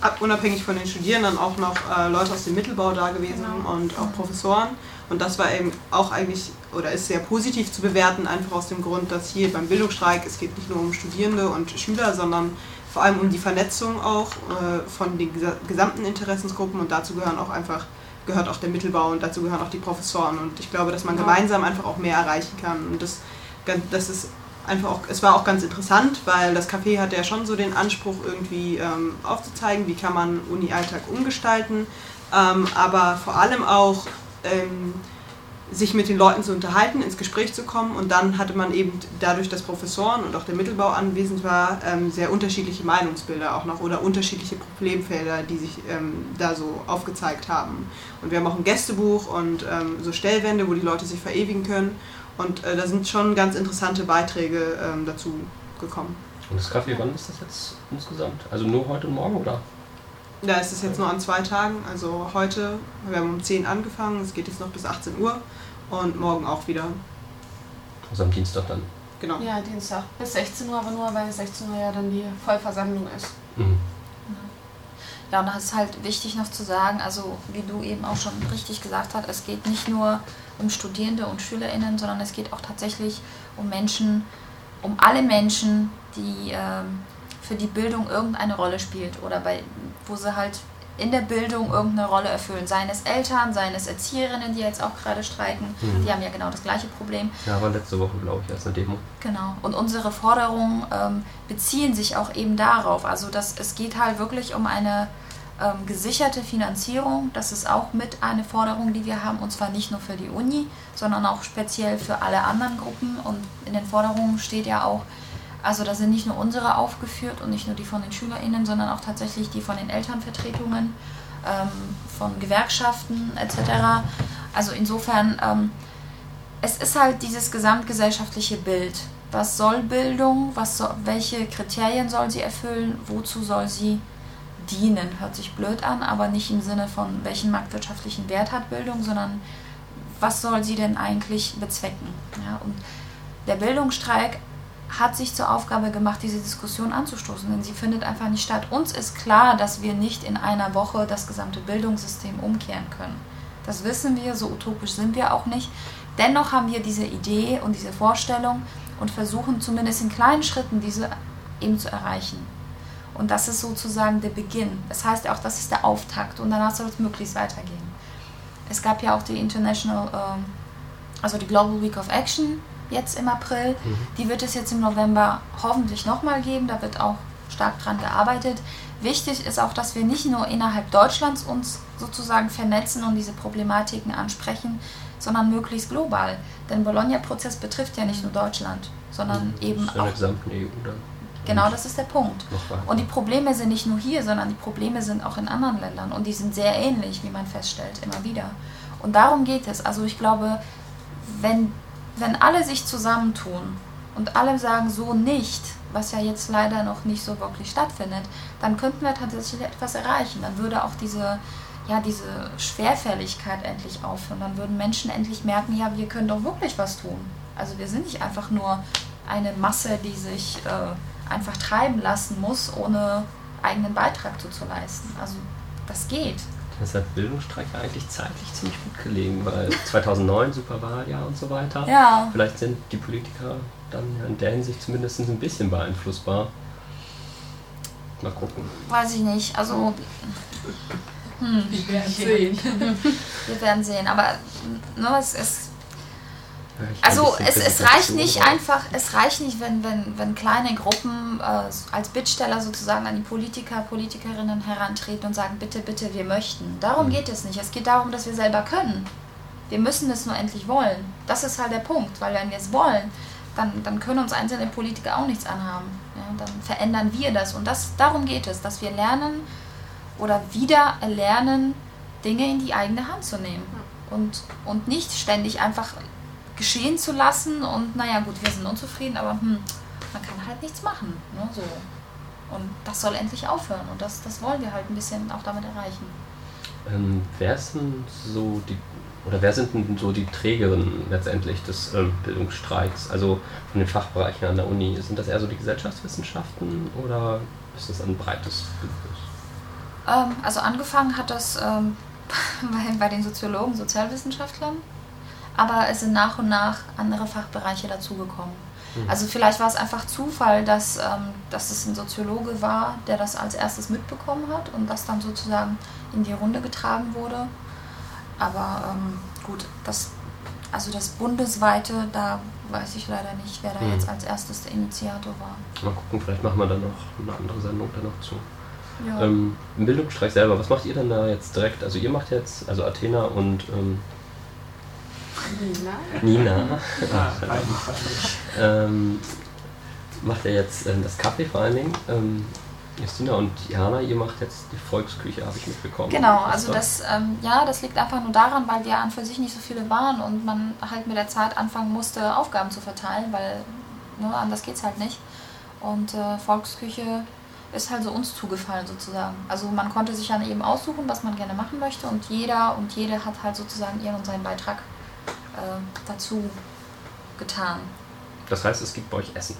ab- unabhängig von den Studierenden auch noch äh, Leute aus dem Mittelbau da gewesen Genau. und auch Professoren. Und das war eben auch eigentlich oder ist sehr positiv zu bewerten, einfach aus dem Grund, dass hier beim Bildungsstreik es geht nicht nur um Studierende und Schüler, sondern vor allem um die Vernetzung auch äh, von den gesa- gesamten Interessensgruppen und dazu gehören auch einfach gehört auch der Mittelbau und dazu gehören auch die Professoren und ich glaube, dass man Ja. gemeinsam einfach auch mehr erreichen kann und das, das ist einfach auch, es war auch ganz interessant, weil das Café hatte ja schon so den Anspruch irgendwie ähm, aufzuzeigen, wie kann man Uni-Alltag umgestalten, ähm, aber vor allem auch ähm, sich mit den Leuten zu unterhalten, ins Gespräch zu kommen. Und dann hatte man eben dadurch, dass Professoren und auch der Mittelbau anwesend war, ähm, sehr unterschiedliche Meinungsbilder auch noch oder unterschiedliche Problemfelder, die sich ähm, da so aufgezeigt haben. Und wir haben auch ein Gästebuch und ähm, so Stellwände, wo die Leute sich verewigen können und äh, da sind schon ganz interessante Beiträge ähm, dazu gekommen. Und das Kaffee, wann ist das jetzt insgesamt? Also nur heute und morgen oder? Da ist es jetzt nur an zwei Tagen, also heute, wir haben um 10 angefangen, es geht jetzt noch bis 18 Uhr und morgen auch wieder. Also am Dienstag dann. Genau. Ja, Dienstag bis 16 Uhr, aber nur weil 16 Uhr ja dann die Vollversammlung ist. Mhm. Ja, und das ist halt wichtig noch zu sagen, also wie du eben auch schon richtig gesagt hast, es geht nicht nur um Studierende und SchülerInnen, sondern es geht auch tatsächlich um Menschen, um alle Menschen, die ähm, für die Bildung irgendeine Rolle spielt oder bei, wo sie halt in der Bildung irgendeine Rolle erfüllen. Seien es Eltern, seien es Erzieherinnen, die jetzt auch gerade streiken. Mhm. Die haben ja genau das gleiche Problem. Ja, war letzte Woche, glaube ich, erst eine Demo. Genau. Und unsere Forderungen ähm, beziehen sich auch eben darauf. Also dass es geht halt wirklich um eine ähm, gesicherte Finanzierung. Das ist auch mit eine Forderung, die wir haben, und zwar nicht nur für die Uni, sondern auch speziell für alle anderen Gruppen. Und in den Forderungen steht ja auch, also da sind nicht nur unsere aufgeführt und nicht nur die von den SchülerInnen, sondern auch tatsächlich die von den Elternvertretungen, ähm, von Gewerkschaften etc. Also insofern, ähm, es ist halt dieses gesamtgesellschaftliche Bild. Was soll Bildung? Was soll, welche Kriterien soll sie erfüllen? Wozu soll sie dienen? Hört sich blöd an, aber nicht im Sinne von, welchen marktwirtschaftlichen Wert hat Bildung, sondern was soll sie denn eigentlich bezwecken? Ja, und der Bildungsstreik hat sich zur Aufgabe gemacht, diese Diskussion anzustoßen, denn sie findet einfach nicht statt. Uns ist klar, dass wir nicht in einer Woche das gesamte Bildungssystem umkehren können. Das wissen wir, so utopisch sind wir auch nicht. Dennoch haben wir diese Idee und diese Vorstellung und versuchen zumindest in kleinen Schritten diese eben zu erreichen. Und das ist sozusagen der Beginn. Das heißt auch, das ist der Auftakt und danach soll es möglichst weitergehen. Es gab ja auch die International, ähm, also die Global Week of Action, jetzt im April. Mhm. Die wird es jetzt im November hoffentlich nochmal geben. Da wird auch stark dran gearbeitet. Wichtig ist auch, dass wir nicht nur innerhalb Deutschlands uns sozusagen vernetzen und diese Problematiken ansprechen, sondern möglichst global. Denn Bologna-Prozess betrifft ja nicht nur Deutschland, sondern Mhm. eben Das ist auch. der gesamten EU dann. Genau, das ist der Punkt. Und die Probleme sind nicht nur hier, sondern die Probleme sind auch in anderen Ländern und die sind sehr ähnlich, wie man feststellt, immer wieder. Und darum geht es. Also ich glaube, wenn, wenn alle sich zusammentun und alle sagen so nicht, was ja jetzt leider noch nicht so wirklich stattfindet, dann könnten wir tatsächlich etwas erreichen. Dann würde auch diese, ja, diese Schwerfälligkeit endlich aufhören. Dann würden Menschen endlich merken, ja, wir können doch wirklich was tun. Also wir sind nicht einfach nur eine Masse, die sich äh, einfach treiben lassen muss, ohne eigenen Beitrag zu, zu leisten. Also das geht. Das hat Bildungsstreik eigentlich zeitlich ziemlich gut gelegen, weil 2009 Superwahljahr und so weiter. Ja. Vielleicht sind die Politiker dann ja in der Hinsicht zumindest ein bisschen beeinflussbar. Mal gucken. Weiß ich nicht. Also hm, Wir werden sehen. wir werden sehen. Aber ne, es ist Ja, ich hab ein Also es, es reicht nicht drauf. einfach, es reicht nicht, wenn, wenn, wenn kleine Gruppen äh, als Bittsteller sozusagen an die Politiker, Politikerinnen herantreten und sagen, bitte, bitte, wir möchten. Darum Mhm. geht es nicht. Es geht darum, dass wir selber können. Wir müssen es nur endlich wollen. Das ist halt der Punkt, weil wenn wir es wollen, dann, dann können uns einzelne Politiker auch nichts anhaben. Ja, dann verändern wir das. Und das, darum geht es, dass wir lernen oder wieder erlernen, Dinge in die eigene Hand zu nehmen. Und, und nicht ständig einfach geschehen zu lassen und naja gut, wir sind unzufrieden, aber hm, man kann halt nichts machen. Ne, so. Und das soll endlich aufhören und das, das wollen wir halt ein bisschen auch damit erreichen. Ähm, wer sind so die oder wer sind denn so die Trägerinnen letztendlich des ähm, Bildungsstreiks? Also von den Fachbereichen an der Uni. Sind das eher so die Gesellschaftswissenschaften oder ist das ein breites Bündnis? Ähm, also angefangen hat das ähm, bei, bei den Soziologen, Sozialwissenschaftlern, aber es sind nach und nach andere Fachbereiche dazugekommen. Mhm. Also vielleicht war es einfach Zufall, dass, ähm, dass es ein Soziologe war, der das als erstes mitbekommen hat und das dann sozusagen in die Runde getragen wurde. Aber ähm, gut, das, also das bundesweite, da weiß ich leider nicht, wer da Mhm. jetzt als erstes der Initiator war. Mal gucken, vielleicht machen wir dann noch eine andere Sendung da noch zu. Ja. Ähm, Im Bildungsstreik selber, was macht ihr denn da jetzt direkt? Also ihr macht jetzt, also Athena und ähm, Nina? Nina, ähm, macht ihr jetzt ähm, das Kaffee vor allen Dingen. Ähm, Justina und Jana, ihr macht jetzt die Volksküche, habe ich mitbekommen. Genau, Was also das, ähm, ja, das liegt einfach nur daran, weil wir an für sich nicht so viele waren und man halt mit der Zeit anfangen musste, Aufgaben zu verteilen, weil ne, anders geht's halt nicht. Und äh, Volksküche ist halt so uns zugefallen sozusagen. Also man konnte sich dann eben aussuchen, was man gerne machen möchte und jeder und jede hat halt sozusagen ihren und seinen Beitrag äh, dazu getan. Das heißt, es gibt bei euch Essen?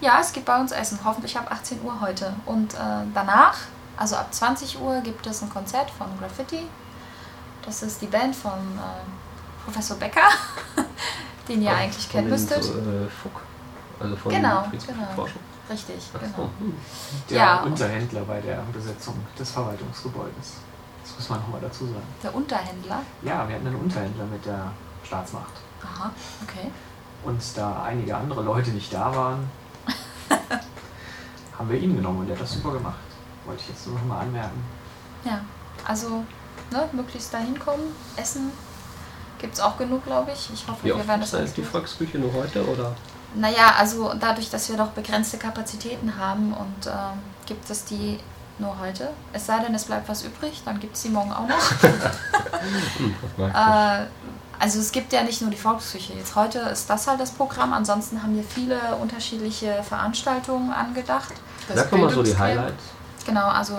Ja, es gibt bei uns Essen, hoffentlich ab 18 Uhr heute. Und äh, danach, also ab 20 Uhr, gibt es ein Konzert von Graffiti. Das ist die Band von äh, Professor Becker, den ihr Von- eigentlich von kennen den, müsstet. Äh, Fuck. Also von Genau, genau. Richtig, Ach so, genau. Der Ja. Unterhändler bei der Besetzung des Verwaltungsgebäudes. Das muss man nochmal dazu sagen. Der Unterhändler. Ja, wir hatten einen Unterhändler mit der Staatsmacht. Aha, okay. Und da einige andere Leute nicht da waren, haben wir ihn genommen und der hat das super gemacht. Wollte ich jetzt nur noch mal anmerken. Ja, also ne, möglichst dahin kommen, essen. Gibt es auch genug, glaube ich. Ich hoffe, Wie wir werden ist das eigentlich die Volksküche nur heute? Oder? Naja, also dadurch, dass wir doch begrenzte Kapazitäten haben und ähm, gibt es die nur heute. Es sei denn, es bleibt was übrig, dann gibt es die morgen auch noch. Hm, äh, also es gibt ja nicht nur die Volksküche. Jetzt heute ist das halt das Programm. Ansonsten haben wir viele unterschiedliche Veranstaltungen angedacht. Das Sag doch mal so die Bildungscamp- Highlights. Genau, also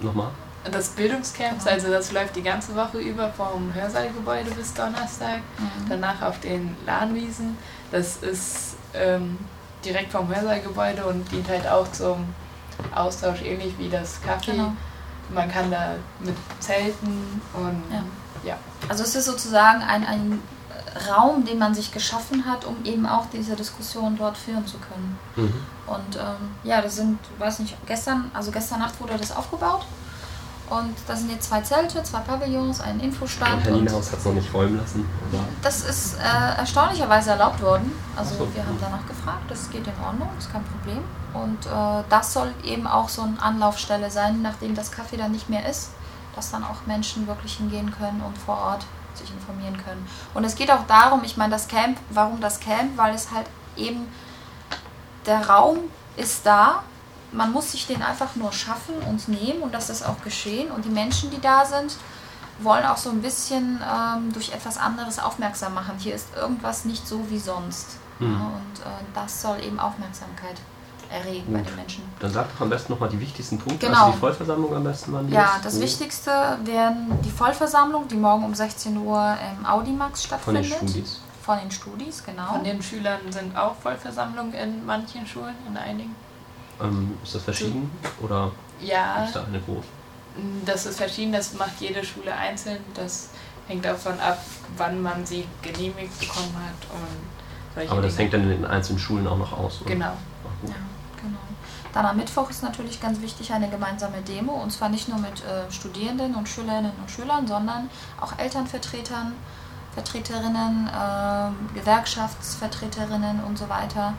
Nochmal. Das Bildungscamps, also das läuft die ganze Woche über vom Hörsaalgebäude bis Donnerstag. mhm. Danach auf den Lahnwiesen. Das ist ähm, direkt vom Hörsaalgebäude und dient halt auch zum Austausch, ähnlich wie das Café. Genau. Man kann da mit Zelten und Ja. ja. Also es ist sozusagen ein, ein Raum, den man sich geschaffen hat, um eben auch diese Diskussion dort führen zu können. Mhm. Und ähm, ja, das sind, weiß nicht, gestern, also gestern Nacht wurde das aufgebaut. Und da sind jetzt zwei Zelte, zwei Pavillons, ein Infostand. Herr Und Nienhaus hat es noch nicht räumen lassen. Oder? das ist äh, erstaunlicherweise erlaubt worden. Also so. wir haben danach gefragt, das geht in Ordnung, ist kein Problem. Und äh, das soll eben auch so eine Anlaufstelle sein, nachdem das Café dann nicht mehr ist, dass dann auch Menschen wirklich hingehen können und vor Ort sich informieren können. Und es geht auch darum, ich meine, das Camp, warum das Camp? Weil es halt eben, der Raum ist da, man muss sich den einfach nur schaffen und nehmen und das ist auch geschehen. Und die Menschen, die da sind, wollen auch so ein bisschen ähm, durch etwas anderes aufmerksam machen. Hier ist irgendwas nicht so wie sonst. Mhm. Ja, und äh, das soll eben Aufmerksamkeit erregen bei Gut. den Menschen. Dann sag doch am besten nochmal die wichtigsten Punkte. Genau. Also die Vollversammlung am besten wann Ja, ist. das Wo? Wichtigste wären die Vollversammlung, die morgen um 16 Uhr im Audimax Von den stattfindet. Studis. Von den Studis, genau. Von den Schülern sind auch Vollversammlungen in manchen Schulen, in einigen. Ähm, ist das verschieden? Oder Ja, ist da eine groß? das ist verschieden, das macht jede Schule einzeln. Das hängt davon ab, wann man sie genehmigt bekommen hat und solche Aber das Dinge. hängt dann in den einzelnen Schulen auch noch aus. Oder? Genau. Ach, gut. Ja, genau. Dann am Mittwoch ist natürlich ganz wichtig eine gemeinsame Demo und zwar nicht nur mit äh, Studierenden und Schülerinnen und Schülern, sondern auch Elternvertretern, Vertreterinnen, ähm, Gewerkschaftsvertreterinnen und so weiter.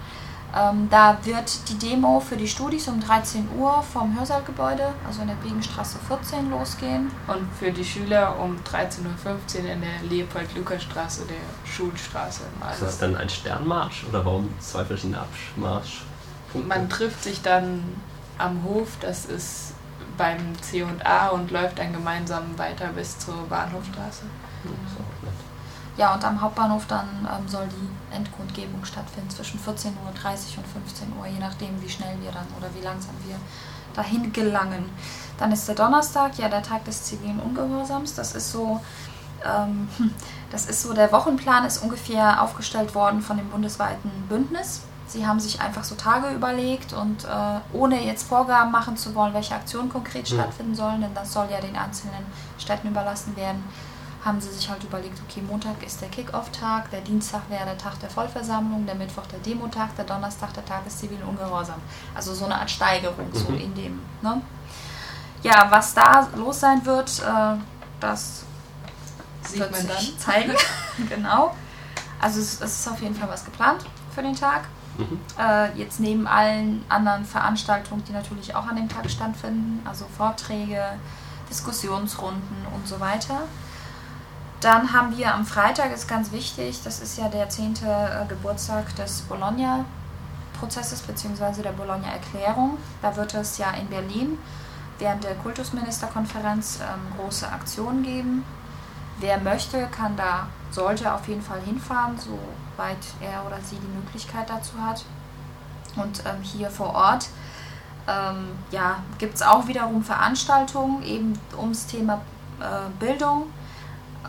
Ähm, da wird die Demo für die Studis um 13 Uhr vom Hörsaalgebäude, also in der Biegenstraße 14, losgehen. Und für die Schüler um 13.15 Uhr in der Leopold-Lukas-Straße, der Schulstraße. Ist Also das dann ein Sternmarsch oder warum zwei verschiedene Abmarsch? Man trifft sich dann am Hof, das ist beim C&A und läuft dann gemeinsam weiter bis zur Bahnhofstraße. Ja, und am Hauptbahnhof dann ähm, soll die Endkundgebung stattfinden zwischen 14.30 Uhr und 15 Uhr, je nachdem, wie schnell wir dann oder wie langsam wir dahin gelangen. Dann ist der Donnerstag, ja, der Tag des zivilen Ungehorsams. Das ist so, ähm, das ist so, der Wochenplan ist ungefähr aufgestellt worden von dem bundesweiten Bündnis. Sie haben sich einfach so Tage überlegt und äh, ohne jetzt Vorgaben machen zu wollen, welche Aktionen konkret Mhm. stattfinden sollen, denn das soll ja den einzelnen Städten überlassen werden, haben sie sich halt überlegt, okay, Montag ist der Kick-Off-Tag, der Dienstag wäre der Tag der Vollversammlung, der Mittwoch der Demotag, der Donnerstag der Tag des zivilen Ungehorsam. Also so eine Art Steigerung, so Mhm. in dem. Ne? Ja, was da los sein wird, äh, das Sieht wird man dann. sich zeigen. genau. Also es, es ist auf jeden Fall was geplant für den Tag. Mhm. Äh, jetzt neben allen anderen Veranstaltungen, die natürlich auch an dem Tag stattfinden, also Vorträge, Diskussionsrunden und so weiter. Dann haben wir am Freitag, ist ganz wichtig, das ist ja der 10. äh, Geburtstag des Bologna-Prozesses bzw. der Bologna-Erklärung. Da wird es ja in Berlin während der Kultusministerkonferenz ähm, große Aktionen geben. Wer möchte, kann da, sollte auf jeden Fall hinfahren, soweit er oder sie die Möglichkeit dazu hat. Und ähm, hier vor Ort ähm, ja, gibt es auch wiederum Veranstaltungen eben ums Thema äh, Bildung.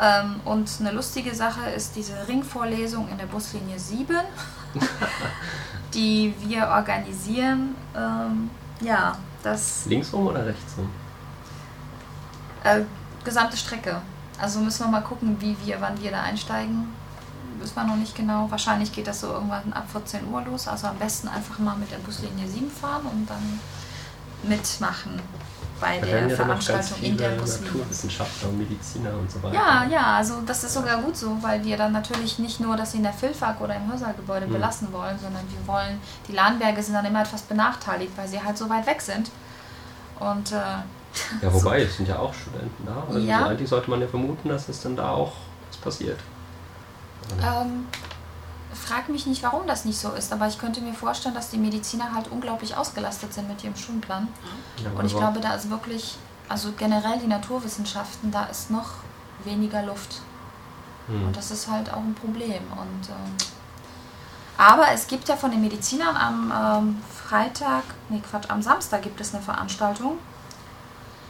Ähm, und eine lustige Sache ist diese Ringvorlesung in der Buslinie 7, die wir organisieren. Ähm, ja, das. Linksrum oder rechtsrum? Äh, gesamte Strecke. Also müssen wir mal gucken, wie wir, wann wir da einsteigen. Wissen wir noch nicht genau. Wahrscheinlich geht das so irgendwann ab 14 Uhr los. Also am besten einfach mal mit der Buslinie 7 fahren und dann mitmachen bei Da der ja Veranstaltung in der Buslinie. Naturwissenschaftler und Mediziner und so weiter. Ja, ja, also das ist sogar gut so, weil wir dann natürlich nicht nur das in der Filfak oder im Hörsaal-Gebäude Mhm. belassen wollen, sondern wir wollen, die Lahnberge sind dann immer etwas benachteiligt, weil sie halt so weit weg sind. Und äh, Ja, wobei, es sind ja auch Studenten da. Also Ja. eigentlich sollte man ja vermuten, dass es dann da auch was passiert. Ähm, frag mich nicht, warum das nicht so ist, aber ich könnte mir vorstellen, dass die Mediziner halt unglaublich ausgelastet sind mit ihrem Stundenplan. Ja, Und ich glaube, da ist wirklich, also generell die Naturwissenschaften, da ist noch weniger Luft. Hm. Und das ist halt auch ein Problem. Und, ähm, aber es gibt ja von den Medizinern am ähm, Freitag, nee Quatsch, am Samstag gibt es eine Veranstaltung.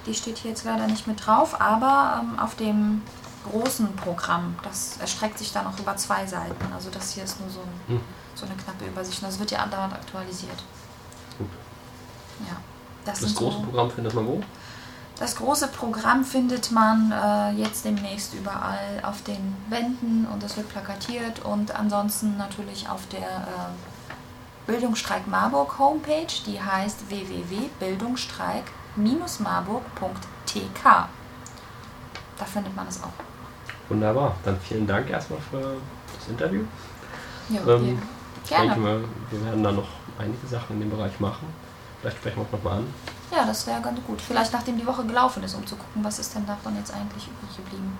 Die steht hier jetzt leider nicht mit drauf, aber ähm, auf dem großen Programm, das erstreckt sich dann auch über zwei Seiten. Also das hier ist nur so, ein, Hm. so eine knappe Übersicht und das wird ja andauernd aktualisiert. Gut. Ja, das, Das große so, Programm findet man wo? das große Programm findet man äh, jetzt demnächst überall auf den Wänden und es wird plakatiert und ansonsten natürlich auf der äh, Bildungsstreik Marburg Homepage, die heißt www.bildungsstreik-marburg.tk. Da findet man es auch. Wunderbar. Dann vielen Dank erstmal für das Interview. Ja, Ähm, ich gerne. denke mal, wir werden da noch einige Sachen in dem Bereich machen. Vielleicht sprechen wir uns nochmal an. Ja, das wäre ganz gut. Vielleicht nachdem die Woche gelaufen ist, um zu gucken, was ist denn davon jetzt eigentlich übrig geblieben.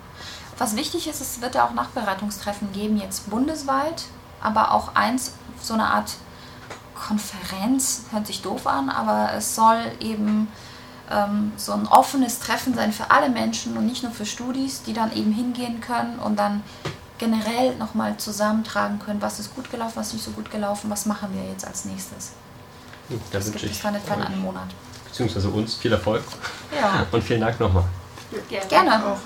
Was wichtig ist, es wird ja auch Nachbereitungstreffen geben, jetzt bundesweit, aber auch eins, so eine Art Konferenz, hört sich doof an, aber es soll eben so ein offenes Treffen sein für alle Menschen und nicht nur für Studis, die dann eben hingehen können und dann generell nochmal zusammentragen können, was ist gut gelaufen, was ist nicht so gut gelaufen, was machen wir jetzt als nächstes. Hm, Da Das wünsche gibt es ich dann etwa in einem Monat. beziehungsweise uns viel Erfolg Ja, und vielen Dank nochmal. gerne. Auch.